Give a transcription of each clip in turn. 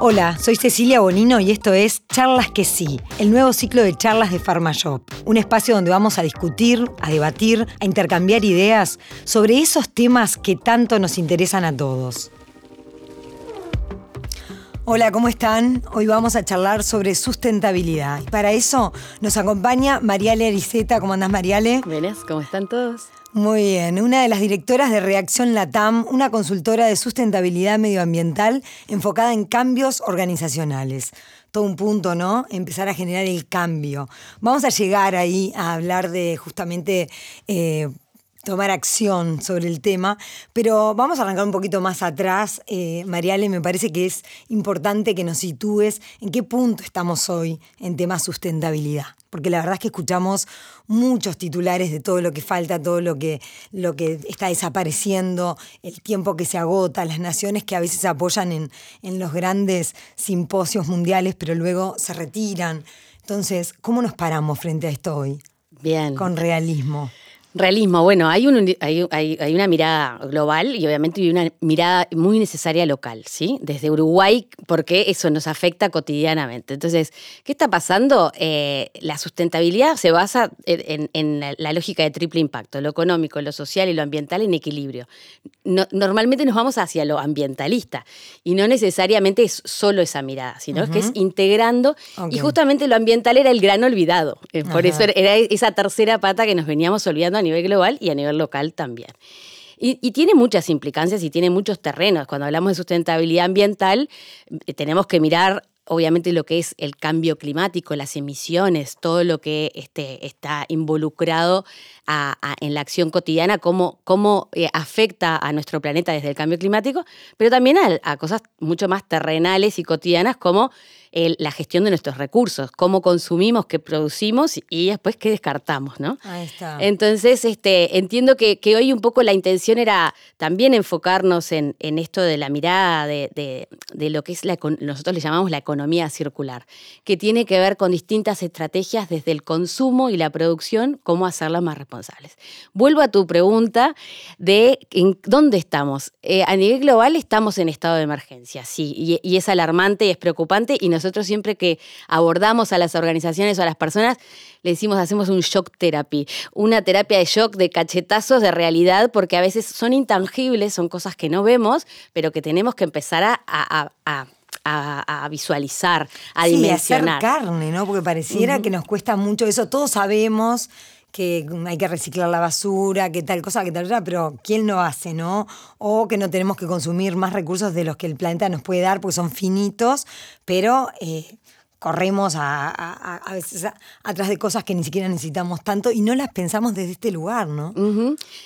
Hola, soy Cecilia Bonino y esto es Charlas que sí, el nuevo ciclo de charlas de PharmaShop, un espacio donde vamos a discutir, a debatir, a intercambiar ideas sobre esos temas que tanto nos interesan a todos. Hola, ¿cómo están? Hoy vamos a charlar sobre sustentabilidad. Y para eso nos acompaña Mariale Ariceta. ¿Cómo andás, Mariale? Buenas, ¿cómo están todos? Muy bien, una de las directoras de Reacción Latam, una consultora de sustentabilidad medioambiental enfocada en cambios organizacionales. Todo un punto, ¿no? Empezar a generar el cambio. Vamos a llegar ahí a hablar de justamente... Eh, tomar acción sobre el tema, pero vamos a arrancar un poquito más atrás. Eh, Mariale, me parece que es importante que nos sitúes en qué punto estamos hoy en tema sustentabilidad, porque la verdad es que escuchamos muchos titulares de todo lo que falta, todo lo que, lo que está desapareciendo, el tiempo que se agota, las naciones que a veces apoyan en, en los grandes simposios mundiales, pero luego se retiran. Entonces, ¿cómo nos paramos frente a esto hoy? Bien. Con realismo. Realismo, bueno, hay, un, hay, hay, una mirada global y obviamente hay una mirada muy necesaria local, ¿sí? Desde Uruguay, porque eso nos afecta cotidianamente. Entonces, ¿qué está pasando? Eh, la sustentabilidad se basa en, la lógica de triple impacto, lo económico, lo social y lo ambiental en equilibrio. normalmente nos vamos hacia lo ambientalista y no necesariamente es solo esa mirada, sino que es integrando y justamente lo ambiental era el gran olvidado. Eh, por eso era esa tercera pata que nos veníamos olvidando a nivel global y a nivel local también. Y, tiene muchas implicancias y tiene muchos terrenos. Cuando hablamos de sustentabilidad ambiental, eh, tenemos que mirar obviamente lo que es el cambio climático, las emisiones, todo lo que este, está involucrado en la acción cotidiana, cómo, cómo eh, afecta a nuestro planeta desde el cambio climático, pero también a cosas mucho más terrenales y cotidianas como la gestión de nuestros recursos, cómo consumimos, qué producimos y después qué descartamos, ¿no? Ahí está. Entonces, este, entiendo que, hoy un poco la intención era también enfocarnos en, esto de la mirada de, lo que es la, nosotros le llamamos la economía circular, que tiene que ver con distintas estrategias desde el consumo y la producción, cómo hacerlas más responsables. Vuelvo a tu pregunta de en dónde estamos. Eh, a nivel global estamos en estado de emergencia, sí, y, y es alarmante y es preocupante y nosotros siempre que abordamos a las organizaciones o a las personas, le decimos, hacemos un shock therapy, una terapia de shock, de cachetazos de realidad, porque a veces son intangibles, son cosas que no vemos, pero que tenemos que empezar a, visualizar, a sí, dimensionar. hacer carne, ¿no? Porque pareciera que nos cuesta mucho eso. Todos sabemos que hay que reciclar la basura, que tal cosa, que tal otra, pero ¿quién lo hace, no? O que no tenemos que consumir más recursos de los que el planeta nos puede dar porque son finitos, pero eh, corremos a, a, veces atrás de cosas que ni siquiera necesitamos tanto y no las pensamos desde este lugar, ¿no?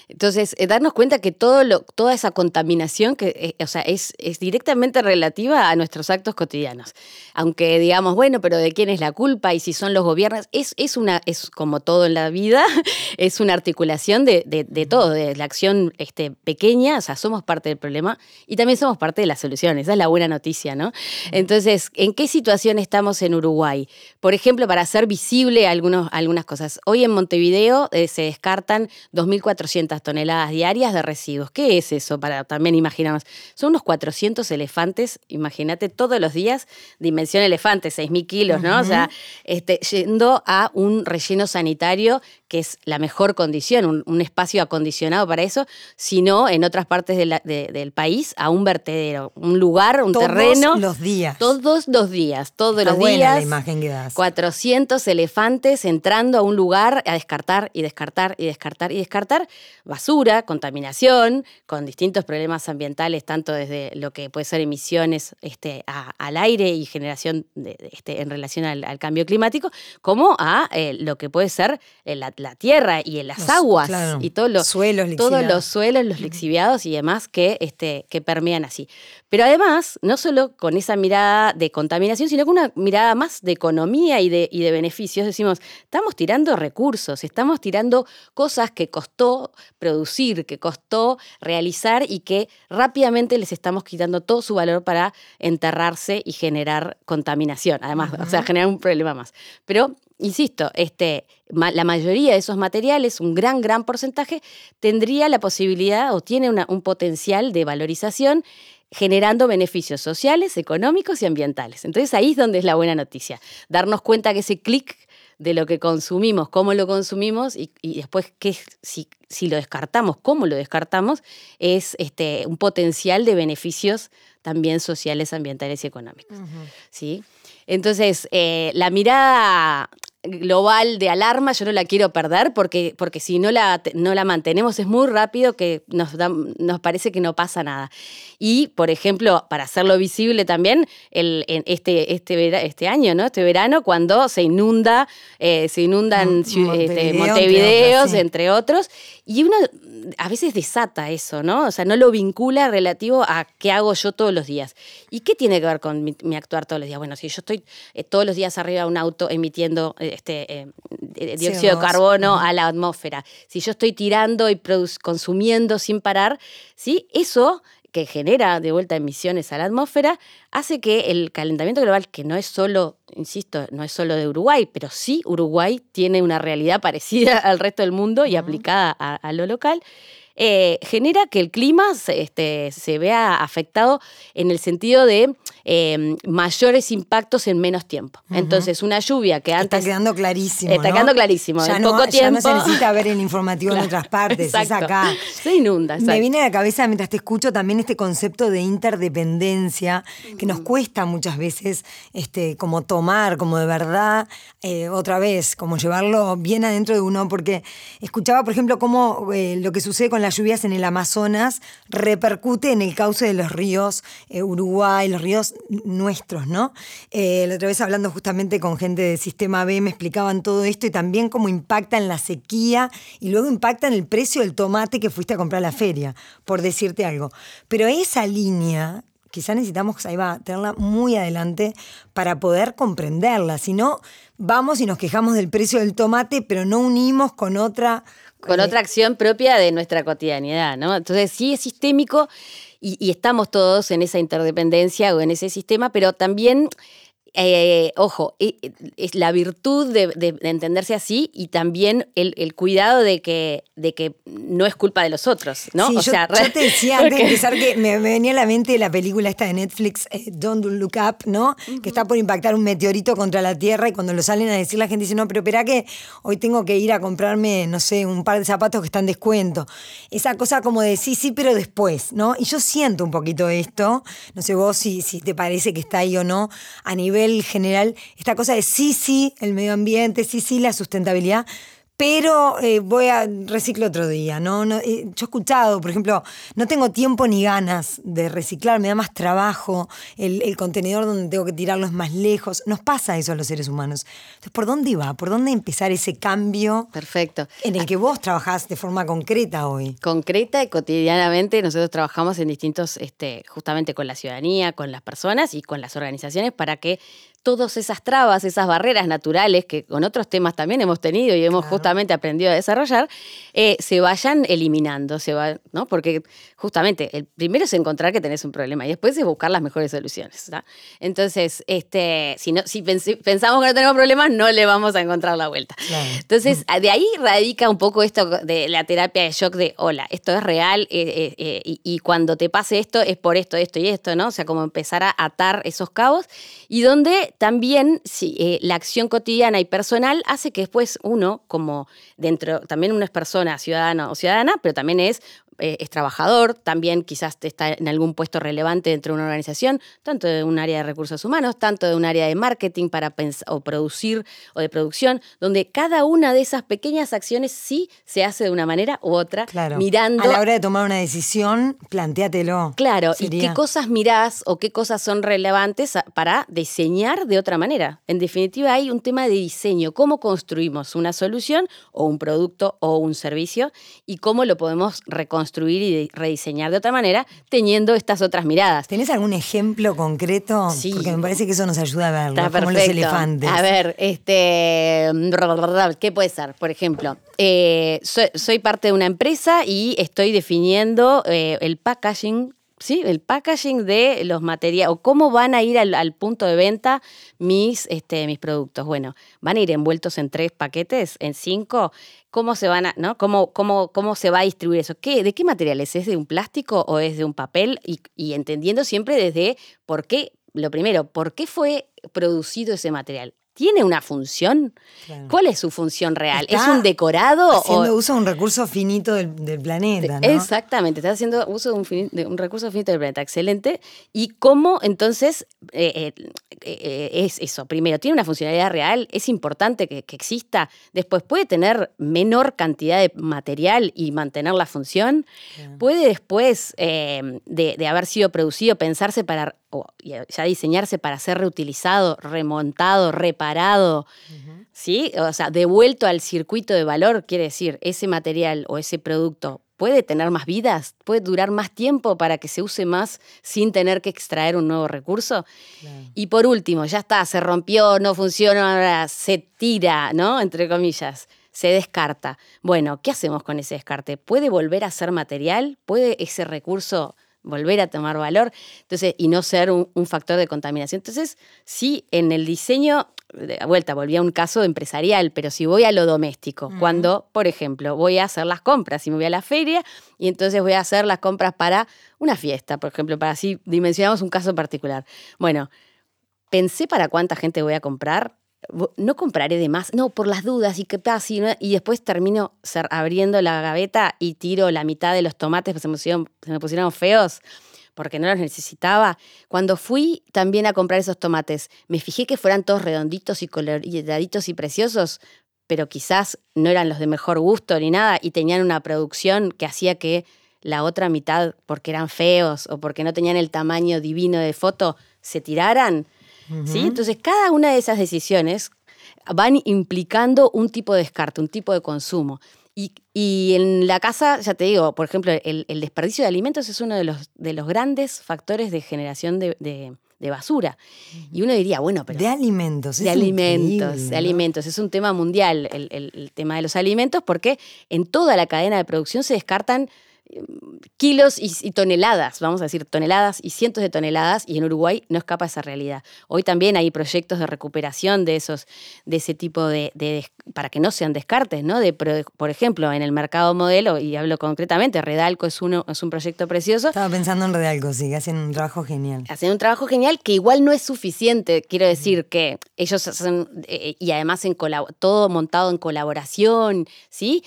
Entonces, eh, darnos cuenta que todo lo, toda esa contaminación que, eh, o sea, es, es, directamente relativa a nuestros actos cotidianos. Aunque digamos, bueno, pero ¿de quién es la culpa? Y si son los gobiernos, es, es una, es como todo en la vida, es una articulación de, de, todo, de la acción este, pequeña, o sea, somos parte del problema y también somos parte de la solución. Esa es la buena noticia, ¿no? Entonces, ¿en qué situación estamos en Uruguay. Por ejemplo, para hacer visible algunos, algunas cosas. Hoy en Montevideo eh, se descartan 2.400 toneladas diarias de residuos. ¿Qué es eso? Para también imaginarnos. Son unos 400 elefantes, imagínate, todos los días, dimensión elefante, 6.000 kilos, ¿no? O sea, este, yendo a un relleno sanitario que es la mejor condición, un, espacio acondicionado para eso, sino en otras partes del país a un vertedero, un lugar, un terreno. Todos los días. Todos los días, todos los días la imagen que das. 400 elefantes entrando a un lugar a descartar y descartar y descartar y descartar basura, contaminación, con distintos problemas ambientales, tanto desde lo que puede ser emisiones este, al aire y generación de, este, en relación al, cambio climático, como a eh, lo que puede ser eh, la, tierra y en las aguas y todos los suelos, todos los suelos, los lixiviados y demás que, este, que permean así. Pero además, no solo con esa mirada de contaminación, sino con una mirada más de economía y de, y de beneficios, decimos, estamos tirando recursos, estamos tirando cosas que costó producir, que costó realizar y que rápidamente les estamos quitando todo su valor para enterrarse y generar contaminación, además, o sea, generar un problema más. Pero insisto, este, la mayoría de esos materiales, un gran, gran porcentaje, tendría la posibilidad o tiene un potencial de valorización generando beneficios sociales, económicos y ambientales. Entonces ahí es donde es la buena noticia, darnos cuenta que ese clic de lo que consumimos, cómo lo consumimos y, después qué, si, si, lo descartamos, cómo lo descartamos, es este, un potencial de beneficios también sociales, ambientales y económicos. ¿sí? Entonces, eh, la mirada global de alarma yo no la quiero perder porque, porque si no la, no la mantenemos es muy rápido que nos, nos parece que no pasa nada. Y, por ejemplo, para hacerlo visible también, el, en este, este, este año, ¿no? este verano, cuando se inunda, eh, se inundan este, Montevideos, entre otros, y uno a veces desata eso, ¿no? O sea, no lo vincula relativo a qué hago yo todos los días. ¿Y qué tiene que ver con mi, actuar todos los días? Bueno, si yo estoy eh, todos los días arriba de un auto emitiendo este, eh, dióxido de carbono a la atmósfera, si yo estoy tirando y consumiendo sin parar, ¿sí? Eso que genera de vuelta emisiones a la atmósfera, hace que el calentamiento global, que no es solo, insisto, no es solo de Uruguay, pero sí Uruguay tiene una realidad parecida al resto del mundo y aplicada a lo local, eh, genera que el clima se, este, se vea afectado en el sentido de em, mayores impactos en menos tiempo. Entonces, una lluvia que antes... Está quedando clarísimo. Está quedando clarísimo. Ya, en no, poco tiempo. ya no se necesita ver el informativo en otras partes, es acá. Se inunda. Me viene a la cabeza mientras te escucho también este concepto de interdependencia que nos cuesta muchas veces este, como tomar, como de verdad, eh, otra vez, como llevarlo bien adentro de uno, porque escuchaba, por ejemplo, cómo eh, lo que sucede con las lluvias en el Amazonas repercute en el cauce de los ríos eh, Uruguay, los ríos nuestros, ¿no? Eh, la otra vez hablando justamente con gente del Sistema B me explicaban todo esto y también cómo impacta en la sequía y luego impacta en el precio del tomate que fuiste a comprar a la feria, por decirte algo. Pero esa línea quizá necesitamos, ahí va, tenerla muy adelante para poder comprenderla. Si no, vamos y nos quejamos del precio del tomate, pero no unimos con otra... Con otra acción propia de nuestra cotidianidad, ¿no? Entonces sí es sistémico y, y estamos todos en esa interdependencia o en ese sistema, pero también eh, ojo, es la virtud de, entenderse así y también el, cuidado de que, de que no es culpa de los otros, ¿no? o yo, sea, yo, te decía antes de empezar que me, venía a la mente la película esta de Netflix, eh, Don't Look Up, ¿no? Que está por impactar un meteorito contra la Tierra y cuando lo salen a decir la gente dice, no, pero espera que hoy tengo que ir a comprarme, no sé, un par de zapatos que están en descuento. Esa cosa como de sí, sí, pero después, ¿no? Y yo siento un poquito esto, no sé vos si, si te parece que está ahí o no, a nivel general, esta cosa de sí, sí, el medio ambiente, sí, sí, la sustentabilidad, pero eh, voy a reciclo otro día, ¿no? no eh, yo he escuchado, por ejemplo, no tengo tiempo ni ganas de reciclar, me da más trabajo, el, contenedor donde tengo que tirarlo es más lejos, nos pasa eso a los seres humanos. Entonces, ¿por dónde iba? ¿Por dónde empezar ese cambio? Perfecto. En el que vos trabajás de forma concreta hoy. Concreta y cotidianamente nosotros trabajamos en distintos, este, justamente con la ciudadanía, con las personas y con las organizaciones para que todas esas trabas, esas barreras naturales que con otros temas también hemos tenido y hemos justamente aprendido a desarrollar, eh, se vayan eliminando, se va, ¿no? Porque justamente el primero es encontrar que tenés un problema y después es buscar las mejores soluciones. Entonces, este, si, no, si pensamos que no tenemos problemas, no le vamos a encontrar la vuelta. Entonces, de ahí radica un poco esto de la terapia de shock de, hola, esto es real eh, eh, y, y, cuando te pase esto es por esto, esto y esto, ¿no? O sea, como empezar a atar esos cabos y donde también eh, la acción cotidiana y personal hace que después uno, como dentro, también uno es persona, ciudadano o ciudadana, pero también es eh, es trabajador, también quizás está en algún puesto relevante dentro de una organización, tanto de un área de recursos humanos, tanto de un área de marketing para o producir o de producción, donde cada una de esas pequeñas acciones sí se hace de una manera u otra, mirando... A la hora de tomar una decisión, planteátelo. Claro, y qué cosas mirás o qué cosas son relevantes para diseñar de otra manera. En definitiva, hay un tema de diseño, cómo construimos una solución o un producto o un servicio y cómo lo podemos reconstruir construir y rediseñar de otra manera, teniendo estas otras miradas. ¿Tenés algún ejemplo concreto? Sí. Porque me parece que eso nos ayuda a verlo, como los elefantes. A ver, este, ¿qué puede ser? Por ejemplo, eh, soy, parte de una empresa y estoy definiendo eh, el packaging ¿sí? el packaging de los materiales, o cómo van a ir al, punto de venta mis, este, mis productos. Bueno, van a ir envueltos en tres paquetes, en cinco. ¿Cómo se van a, ¿no? ¿Cómo, cómo, cómo se va a distribuir eso? ¿Qué, ¿De qué materiales? ¿Es de un plástico o es de un papel? Y, y entendiendo siempre desde por qué, lo primero, ¿por qué fue producido ese material? ¿Tiene una función? ¿Cuál es su función real? ¿Es un decorado? Haciendo uso de un recurso finito del, planeta, ¿no? Exactamente, está haciendo uso de un, recurso finito del planeta, excelente. ¿Y cómo entonces eh, eh, eh, es eso? Primero, ¿tiene una funcionalidad real? ¿Es importante que, exista? Después, ¿puede tener menor cantidad de material y mantener la función? ¿Puede después de haber sido producido pensarse para o ya diseñarse para ser reutilizado, remontado, reparado, ¿sí? O sea, devuelto al circuito de valor, quiere decir, ese material o ese producto puede tener más vidas, puede durar más tiempo para que se use más sin tener que extraer un nuevo recurso. Y por último, ya está, se rompió, no funciona, se tira, ¿no? Entre comillas se descarta. Bueno, ¿qué hacemos con ese descarte? ¿Puede volver a ser material? ¿Puede ese recurso volver a tomar valor, entonces, y no ser un, factor de contaminación. Entonces, sí, en el diseño, de vuelta, volví a un caso empresarial, pero si voy a lo doméstico, cuando, por ejemplo, voy a hacer las compras y me voy a la feria y entonces voy a hacer las compras para una fiesta, por ejemplo, para así dimensionamos un caso particular. Bueno, pensé para cuánta gente voy a comprar, no compraré de más, no, por las dudas y qué pasa, y, después termino abriendo la gaveta y tiro la mitad de los tomates, pues se me, pusieron, feos porque no los necesitaba. Cuando fui también a comprar esos tomates, me fijé que fueran todos redonditos y coloraditos y preciosos, pero quizás no eran los de mejor gusto ni nada y tenían una producción que hacía que la otra mitad, porque eran feos o porque no tenían el tamaño divino de foto, se tiraran. ¿Sí? Entonces, cada una de esas decisiones van implicando un tipo de descarte, un tipo de consumo. Y, en la casa, ya te digo, por ejemplo, el, desperdicio de alimentos es uno de los, de los grandes factores de generación de, basura. Y uno diría, bueno, pero... De alimentos. De alimentos, de alimentos. Es un tema mundial el, el, tema de los alimentos porque en toda la cadena de producción se descartan kilos y, toneladas, vamos a decir toneladas y cientos de toneladas, y en Uruguay no escapa esa realidad. Hoy también hay proyectos de recuperación de esos, de ese tipo de, para que no sean descartes, ¿no? De, por ejemplo, en el mercado modelo, y hablo concretamente, Redalco es uno, es un proyecto precioso. Estaba pensando en Redalco, sí, hacen un trabajo genial. Hacen un trabajo genial que igual no es suficiente, quiero decir que ellos hacen, eh, y además en todo montado en colaboración, ¿sí?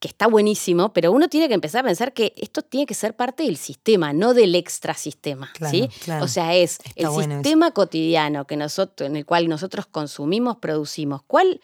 Que está buenísimo, pero uno tiene que empezar a pensar que esto tiene que ser parte del sistema, no del extrasistema. ¿sí? O sea, es el sistema cotidiano que nosotros, en el cual nosotros consumimos, producimos. ¿Cuál?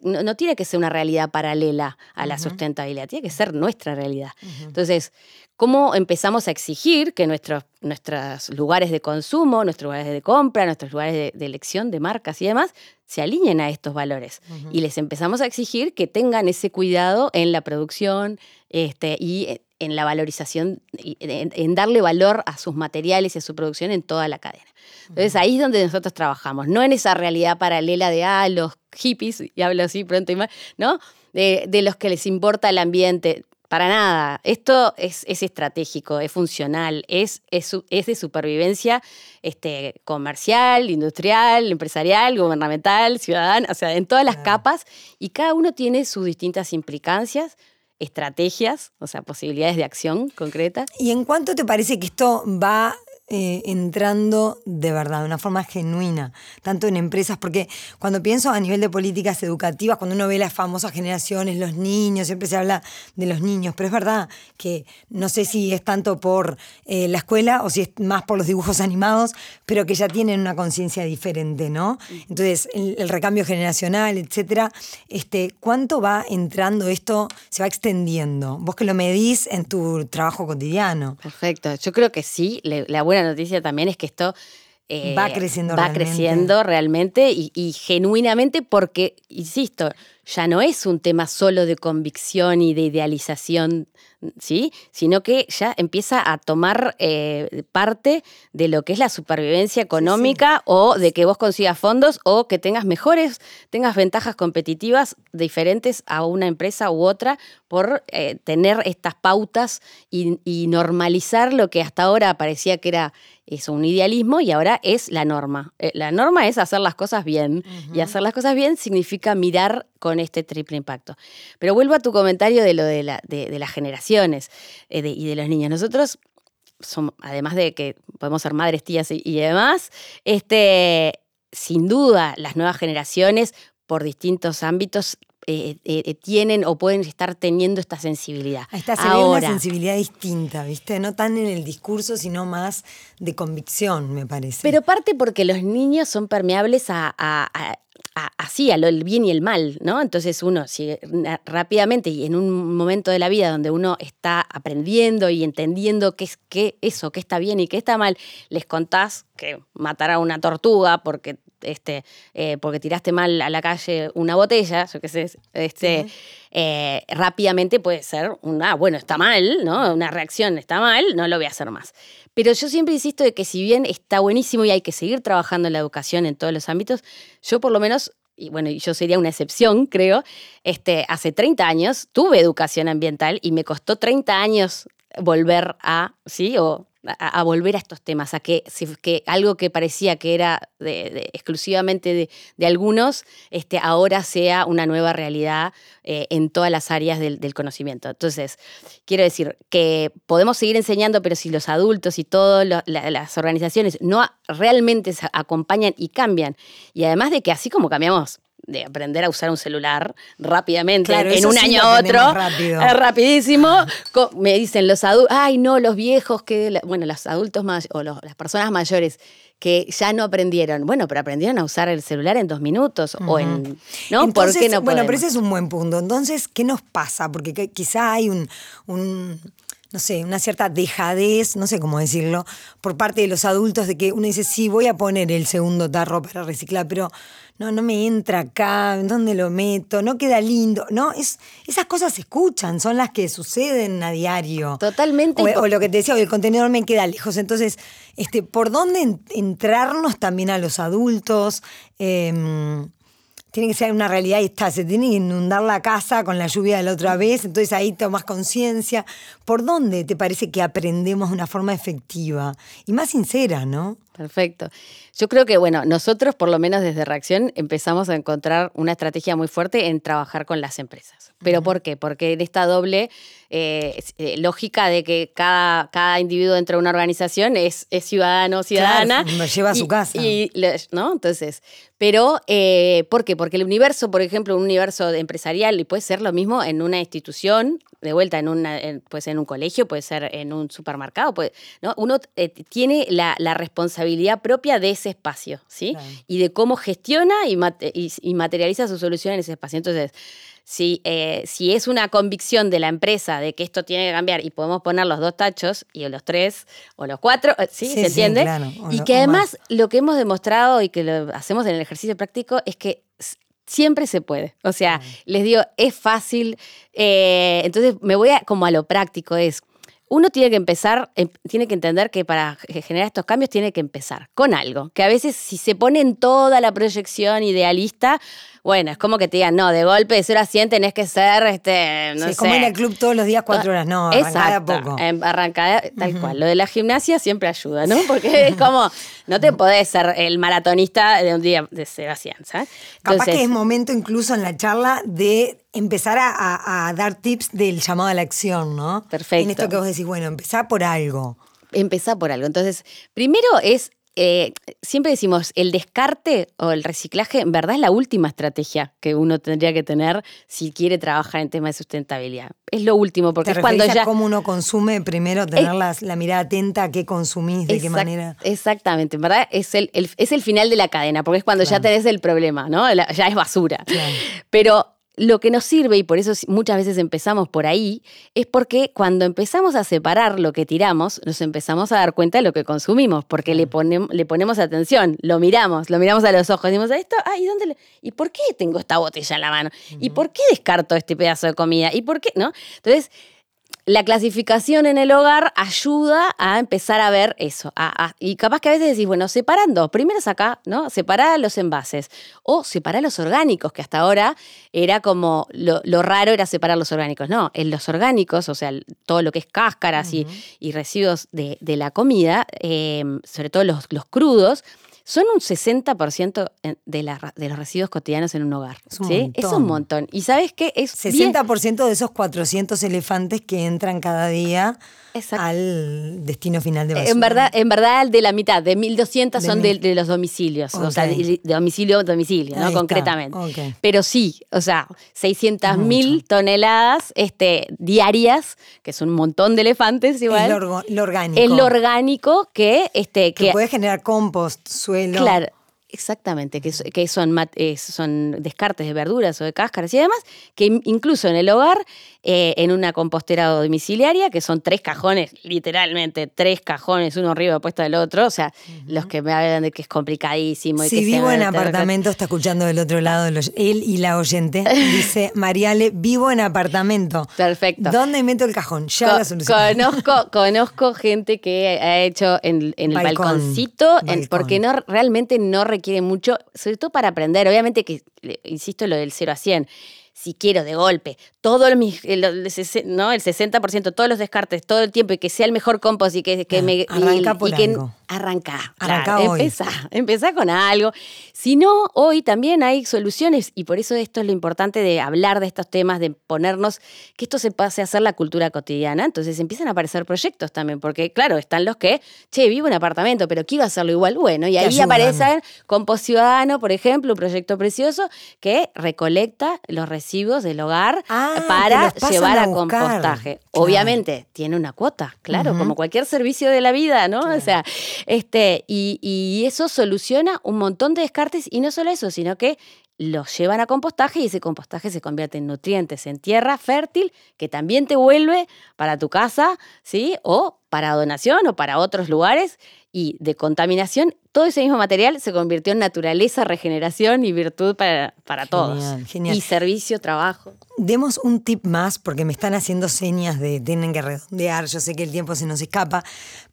no, tiene que ser una realidad paralela a la sustentabilidad, tiene que ser nuestra realidad. Entonces, ¿cómo empezamos a exigir que nuestros, nuestros lugares de consumo, nuestros lugares de compra, nuestros lugares de elección de marcas y demás se alineen a estos valores. Y les empezamos a exigir que tengan ese cuidado en la producción este, y en la valorización, en, darle valor a sus materiales y a su producción en toda la cadena. Entonces ahí es donde nosotros trabajamos, no en esa realidad paralela de, ah, los hippies, y hablo así pronto y más, ¿no? De, de, los que les importa el ambiente. Para nada. Esto es, estratégico, es funcional, es, es, de supervivencia este, comercial, industrial, empresarial, gubernamental, ciudadana, o sea, en todas las capas, y cada uno tiene sus distintas implicancias, estrategias, o sea, posibilidades de acción concretas. ¿Y en cuánto te parece que esto va eh, entrando de verdad, de una forma genuina, tanto en empresas, porque cuando pienso a nivel de políticas educativas, cuando uno ve las famosas generaciones, los niños, siempre se habla de los niños, pero es verdad que no sé si es tanto por eh, la escuela o si es más por los dibujos animados, pero que ya tienen una conciencia diferente, ¿no? Entonces, el, recambio generacional, etcétera, este, ¿cuánto va entrando esto, se va extendiendo? Vos que lo medís en tu trabajo cotidiano. Perfecto, yo creo que sí, la buena noticia también es que esto eh, va creciendo va realmente. creciendo realmente y, genuinamente porque, insisto, ya no es un tema solo de convicción y de idealización ¿sí? Sino que ya empieza a tomar eh, parte de lo que es la supervivencia económica o de que vos consigas fondos o que tengas mejores, tengas ventajas competitivas diferentes a una empresa u otra por eh, tener estas pautas y, normalizar lo que hasta ahora parecía que era es un idealismo y ahora es la norma. Eh, la norma es hacer las cosas bien y hacer las cosas bien significa mirar con este triple impacto. Pero vuelvo a tu comentario de lo de, la, de, las generaciones eh, y de los niños. Nosotros somos, además de que podemos ser madres, tías y, y demás, este, sin duda las nuevas generaciones por distintos ámbitos eh, eh, tienen o pueden estar teniendo esta sensibilidad. Esta se una sensibilidad distinta, ¿viste? No tan en el discurso, sino más de convicción, me parece. Pero parte porque los niños son permeables a lo el bien y el mal, ¿no? Entonces uno, si rápidamente y en un momento de la vida donde uno está aprendiendo y entendiendo qué es qué eso, qué está bien y qué está mal, les contás que matar a una tortuga porque este, eh, porque tiraste mal a la calle una botella, yo qué sé, este, eh, rápidamente puede ser una, bueno, está mal, ¿no? Una reacción está mal, no lo voy a hacer más. Pero yo siempre insisto de que si bien está buenísimo y hay que seguir trabajando en la educación en todos los ámbitos, yo por lo menos y bueno, yo sería una excepción, creo, este, hace 30 años tuve educación ambiental y me costó 30 años volver a, ¿sí? O a, volver a estos temas, a que, que algo que parecía que era exclusivamente de, algunos, este, ahora sea una nueva realidad eh, en todas las áreas del, conocimiento. Entonces, quiero decir que podemos seguir enseñando, pero si los adultos y todas las organizaciones no realmente se acompañan y cambian, y además de que así como cambiamos de aprender a usar un celular rápidamente, en un año a otro, rápido. rapidísimo, me dicen los adultos, ay no, los viejos, que bueno, los adultos más, o las personas mayores que ya no aprendieron. Bueno, pero aprendieron a usar el celular en dos minutos o en... ¿No? ¿Por qué no Bueno, pero ese es un buen punto. Entonces, ¿qué nos pasa? Porque quizá hay un, un no sé, una cierta dejadez, no sé cómo decirlo, por parte de los adultos de que uno dice, sí, voy a poner el segundo tarro para reciclar, pero no, no me entra acá, ¿dónde lo meto? No queda lindo, ¿no? Es, esas cosas se escuchan, son las que suceden a diario. Totalmente. O, lo que te decía, el contenedor me queda lejos. Entonces, este, ¿por dónde entrarnos también a los adultos? Em, tiene que ser una realidad y está, se tiene que inundar la casa con la lluvia de la otra vez, entonces ahí tomas conciencia. ¿Por dónde te parece que aprendemos de una forma efectiva y más sincera, no? Perfecto. Yo creo que, bueno, nosotros por lo menos desde Reacción empezamos a encontrar una estrategia muy fuerte en trabajar con las empresas. ¿Pero por qué? Porque en esta doble eh, eh, lógica de que cada, cada individuo dentro de una organización es, es ciudadano, ciudadana. Claro, lleva a su casa. Y, ¿no? Entonces, pero, eh, ¿por qué? Porque el universo, por ejemplo, un universo empresarial, y puede ser lo mismo en una institución, de vuelta en, una, puede ser en un colegio, puede ser en un supermercado, puede, ¿no? Uno tiene la, la responsabilidad propia de ese espacio, ¿sí? Y de cómo gestiona y, y, materializa su solución en ese espacio. Entonces, si, eh, si es una convicción de la empresa de que esto tiene que cambiar y podemos poner los dos tachos, y los tres, o los cuatro, eh, ¿sí? ¿Se entiende? y que además lo que hemos demostrado y que lo hacemos en el ejercicio práctico es que siempre se puede. O sea, les digo, es fácil. Eh, entonces, me voy a, como a lo práctico, es uno tiene que empezar, em, tiene que entender que para generar estos cambios tiene que empezar con algo, que a veces si se pone en toda la proyección idealista, bueno, es como que te digan, no, de golpe de ser a 100 tenés que ser, este, no sí, como en el club todos los días cuatro horas, no, arrancada poco. Em, arrancada, tal cual. Lo de la gimnasia siempre ayuda, ¿no? Porque es como, no te podés ser el maratonista de un día de 0 a 100, ¿sabes? Capaz que es momento incluso en la charla de empezar a, dar tips del llamado a la acción, ¿no? Perfecto. En esto que vos decís, bueno, empezá por algo. Empezá por algo. Entonces, primero es eh, siempre decimos, el descarte o el reciclaje, en verdad es la última estrategia que uno tendría que tener si quiere trabajar en temas de sustentabilidad. Es lo último, porque es cuando ya... A cómo uno consume, primero tener la, mirada atenta a qué consumís, de qué manera. Exactamente, en verdad es el, es el final de la cadena, porque es cuando ya tenés el problema, ¿no? ya es basura. Pero lo que nos sirve, y por eso muchas veces empezamos por ahí, es porque cuando empezamos a separar lo que tiramos, nos empezamos a dar cuenta de lo que consumimos, porque le, le ponemos atención, lo miramos, lo miramos a los ojos, decimos, esto, ay, ¿dónde ¿y por qué tengo esta botella en la mano? ¿Y por qué descarto este pedazo de comida? ¿Y por qué? ¿No? Entonces, la clasificación en el hogar ayuda a empezar a ver eso. y capaz que a veces decís, bueno, separando, primero saca, ¿no? Separar los envases o separar los orgánicos, que hasta ahora era como lo, raro era separar los orgánicos. No, en los orgánicos, o sea, todo lo que es cáscaras y, residuos de, la comida, eh, sobre todo los, los crudos, son un 60% de, la, de los residuos cotidianos en un hogar. Es un, montón. Es un montón. ¿Y sabes qué? Es 60% de esos 400 elefantes que entran cada día al destino final de basura. En verdad, en verdad de la mitad, de 1.200 son de, los domicilios, o sea, de, domicilio a domicilio, ¿no? Concretamente. Pero sí, o sea, 600.000 toneladas este, diarias, que es un montón de elefantes igual. Es lo, orgánico. Es lo orgánico que... Este, que, que puede generar compost, suelo. Claro, Exactamente, que, que son, eh, son descartes de verduras o de cáscaras y demás, que incluso en el hogar, eh, en una compostera domiciliaria, que son tres cajones, literalmente tres cajones, uno arriba puesto del otro, o sea, los que me hablan de que es complicadísimo. si vivo en apartamento, está escuchando del otro lado, él y la oyente, dice, Mariale, vivo en apartamento. Perfecto. ¿Dónde meto el cajón? Ya la solución. Conozco, conozco gente que ha hecho en, el balconcito, porque no realmente no requiere mucho, sobre todo para aprender. Obviamente que, insisto, lo del 0 a 100 si quiero de golpe todo el, el, ¿no? el 60%, todos los descartes, todo el tiempo y que sea el mejor compost y que, que me... Arranca por algo. Arranca. Arranca hoy. Empezá, con algo. Si no, hoy también hay soluciones y por eso esto es lo importante de hablar de estos temas, de ponernos, que esto se pase a ser la cultura cotidiana. Entonces empiezan a aparecer proyectos también, porque claro, están los que, che, vivo en apartamento, pero quiero hacerlo igual. Bueno, y ahí aparece Compost Ciudadano, por ejemplo, un proyecto precioso que recolecta los residuos del hogar ah, para llevar a, compostaje. Obviamente, tiene una cuota, claro, como cualquier servicio de la vida, ¿no? O sea, este, y, eso soluciona un montón de descartes y no solo eso, sino que los llevan a compostaje y ese compostaje se convierte en nutrientes, en tierra fértil, que también te vuelve para tu casa, ¿sí? O para donación o para otros lugares y de contaminación, todo ese mismo material se convirtió en naturaleza, regeneración y virtud para, para todos. Y servicio, trabajo. Demos un tip más, porque me están haciendo señas de tienen que redondear, yo sé que el tiempo se nos escapa,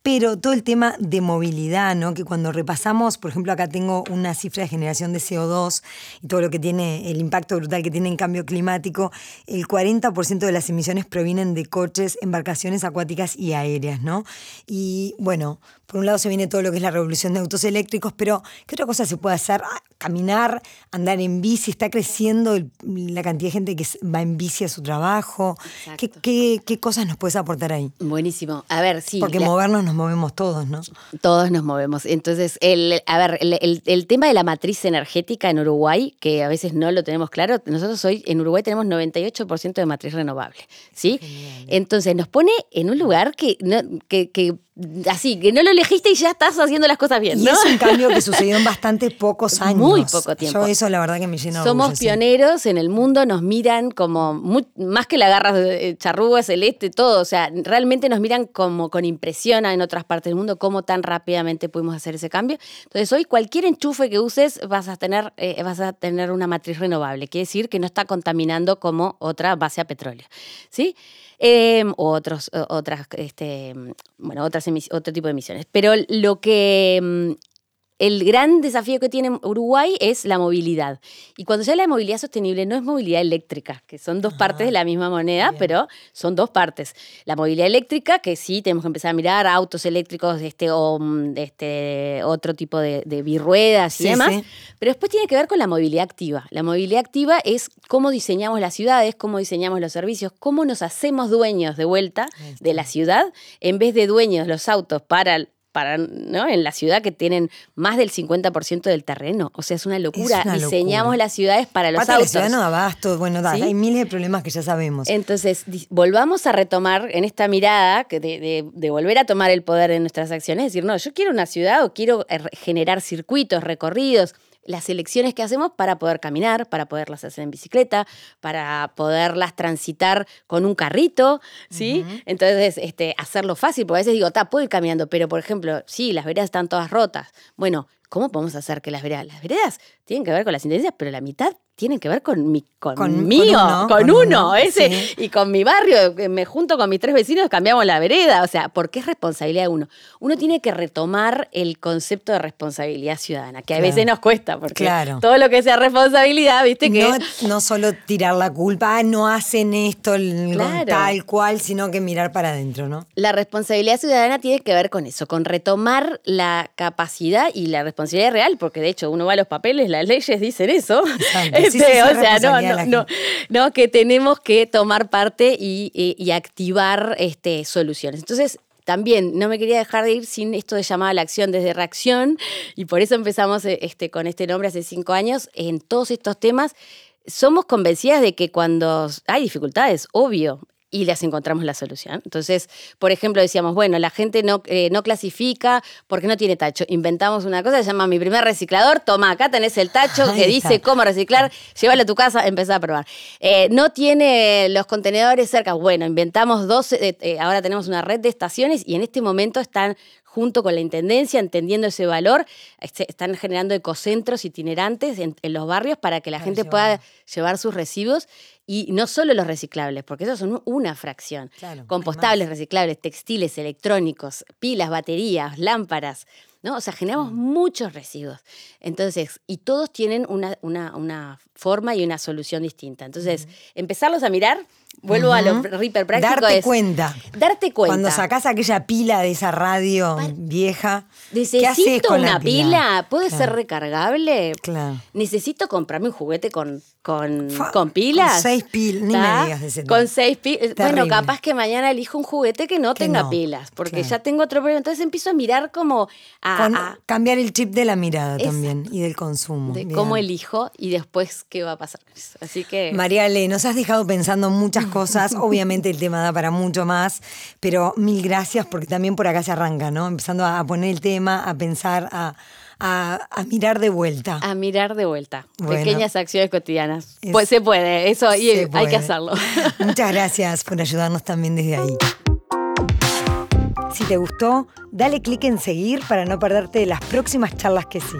pero todo el tema de movilidad, ¿no? Que cuando repasamos, por ejemplo, acá tengo una cifra de generación de CO2 y todo lo que tiene, el impacto brutal que tiene en cambio climático, el 40% de las emisiones provienen de coches, embarcaciones acuáticas y aéreas, ¿no? Y bueno, por un lado se viene todo lo que es la revolución de autos eléctricos, pero ¿qué otra cosa se puede hacer? Caminar, andar en bici, está creciendo la cantidad de gente que va en bici a su trabajo. ¿Qué, qué, cosas nos puedes aportar ahí? Buenísimo. A ver, sí. Porque movernos nos movemos todos, ¿no? Todos nos movemos. Entonces, el, a ver, el, tema de la matriz energética en Uruguay, que a veces no lo tenemos claro, nosotros hoy en Uruguay tenemos 98% de matriz renovable, ¿sí? Entonces, nos pone en un lugar que, que, que así, que no lo elegiste y ya estás haciendo las cosas bien. ¿no? Y es un cambio que sucedió en bastante pocos años. Muy poco tiempo. Yo eso la verdad que me llena Somos pioneros en el mundo, nos miran como, más que la garra de charrúa, celeste, todo. O sea, realmente nos miran como con impresión en otras partes del mundo cómo tan rápidamente pudimos hacer ese cambio. Entonces hoy cualquier enchufe que uses vas a tener, eh, vas a tener una matriz renovable. Quiere decir que no está contaminando como otra base a petróleo. ¿Sí? Eh, o otros, otras, este, bueno, otras otro tipo de emisiones. Pero lo que mm, el gran desafío que tiene Uruguay es la movilidad. Y cuando se habla de movilidad sostenible, no es movilidad eléctrica, que son dos partes de la misma moneda, pero son dos partes. La movilidad eléctrica, que sí, tenemos que empezar a mirar autos eléctricos este, o mm, este, otro tipo de, de birruedas y demás. Pero después tiene que ver con la movilidad activa. La movilidad activa es cómo diseñamos las ciudades, cómo diseñamos los servicios, cómo nos hacemos dueños de vuelta de la ciudad, en vez de dueños los autos para para, ¿no? en la ciudad que tienen más del 50% del terreno. O sea, es una locura. Diseñamos las ciudades para los autos. La ciudad no abasto, bueno, hay miles de problemas que ya sabemos. Entonces, volvamos a retomar en esta mirada de, de, volver a tomar el poder de nuestras acciones, es decir, no, yo quiero una ciudad o quiero eh, generar circuitos, recorridos, las elecciones que hacemos para poder caminar, para poderlas hacer en bicicleta, para poderlas transitar con un carrito, ¿sí? Entonces, este, hacerlo fácil, porque a veces digo, ta, puedo ir caminando, pero por ejemplo, sí, las veredas están todas rotas. Bueno, ¿cómo podemos hacer que las veredas, las veredas tienen que ver con las intendencias, pero la mitad tienen que ver con mi conmigo, con, uno, ese, y con mi barrio. Me junto con mis tres vecinos, cambiamos la vereda. O sea, porque es responsabilidad de uno. Uno tiene que retomar el concepto de responsabilidad ciudadana, que a veces nos cuesta, porque todo lo que sea responsabilidad, viste que. No, no solo tirar la culpa, ah, no hacen esto tal cual, sino que mirar para adentro, ¿no? La responsabilidad ciudadana tiene que ver con eso, con retomar la capacidad y la responsabilidad real, porque de hecho uno va a los papeles, las leyes dicen eso. Este, o sea, no, no, no, no, que tenemos que tomar parte y, activar este, soluciones. Entonces, también no me quería dejar de ir sin esto de llamar a la acción desde reacción y por eso empezamos eh, este, con este nombre hace cinco años en todos estos temas. Somos convencidas de que cuando hay dificultades, obvio, y les encontramos la solución. Entonces, por ejemplo, decíamos, bueno, la gente no, eh, no clasifica porque no tiene tacho. Inventamos una cosa, se llama Mi Primer Reciclador. Toma, acá tenés el tacho que dice cómo reciclar, llévalo a tu casa, empezá a probar. Eh, no tiene los contenedores cerca. Bueno, inventamos dos, eh, ahora tenemos una red de estaciones y en este momento están junto con la Intendencia, entendiendo ese valor, este, están generando ecocentros itinerantes en, los barrios para que la gente pueda llevar sus residuos y no solo los reciclables, porque esos son una fracción. Compostables, reciclables, textiles, electrónicos, pilas, baterías, lámparas. ¿no? O sea, generamos mm. muchos residuos. Entonces, y todos tienen una, una, una forma y una solución distinta. Entonces, empezarlos a mirar, vuelvo a lo hiper práctico. Darte cuenta. Darte cuenta. Cuando sacás aquella pila de esa radio vieja, ¿qué haces con una pila? ¿Puede ser recargable? Claro. Necesito comprarme un juguete con con, con pilas. Con seis pilas, ni me digas de ese Con seis pilas. Bueno, capaz que mañana elijo un juguete que no tenga pilas, porque ya tengo otro problema. Entonces empiezo a mirar como a, cambiar el chip de la mirada también y del consumo. De cómo elijo y después qué va a pasar. Así que. María Le, nos has dejado pensando muchas cosas. Obviamente el tema da para mucho más, pero mil gracias porque también por acá se arranca, ¿no? Empezando a poner el tema, a pensar, a a, mirar de vuelta. A mirar de vuelta. Pequeñas acciones cotidianas. pues se puede, eso hay que hacerlo. Muchas gracias por ayudarnos también desde ahí. Si te gustó, dale clic en seguir para no perderte las próximas charlas que sí.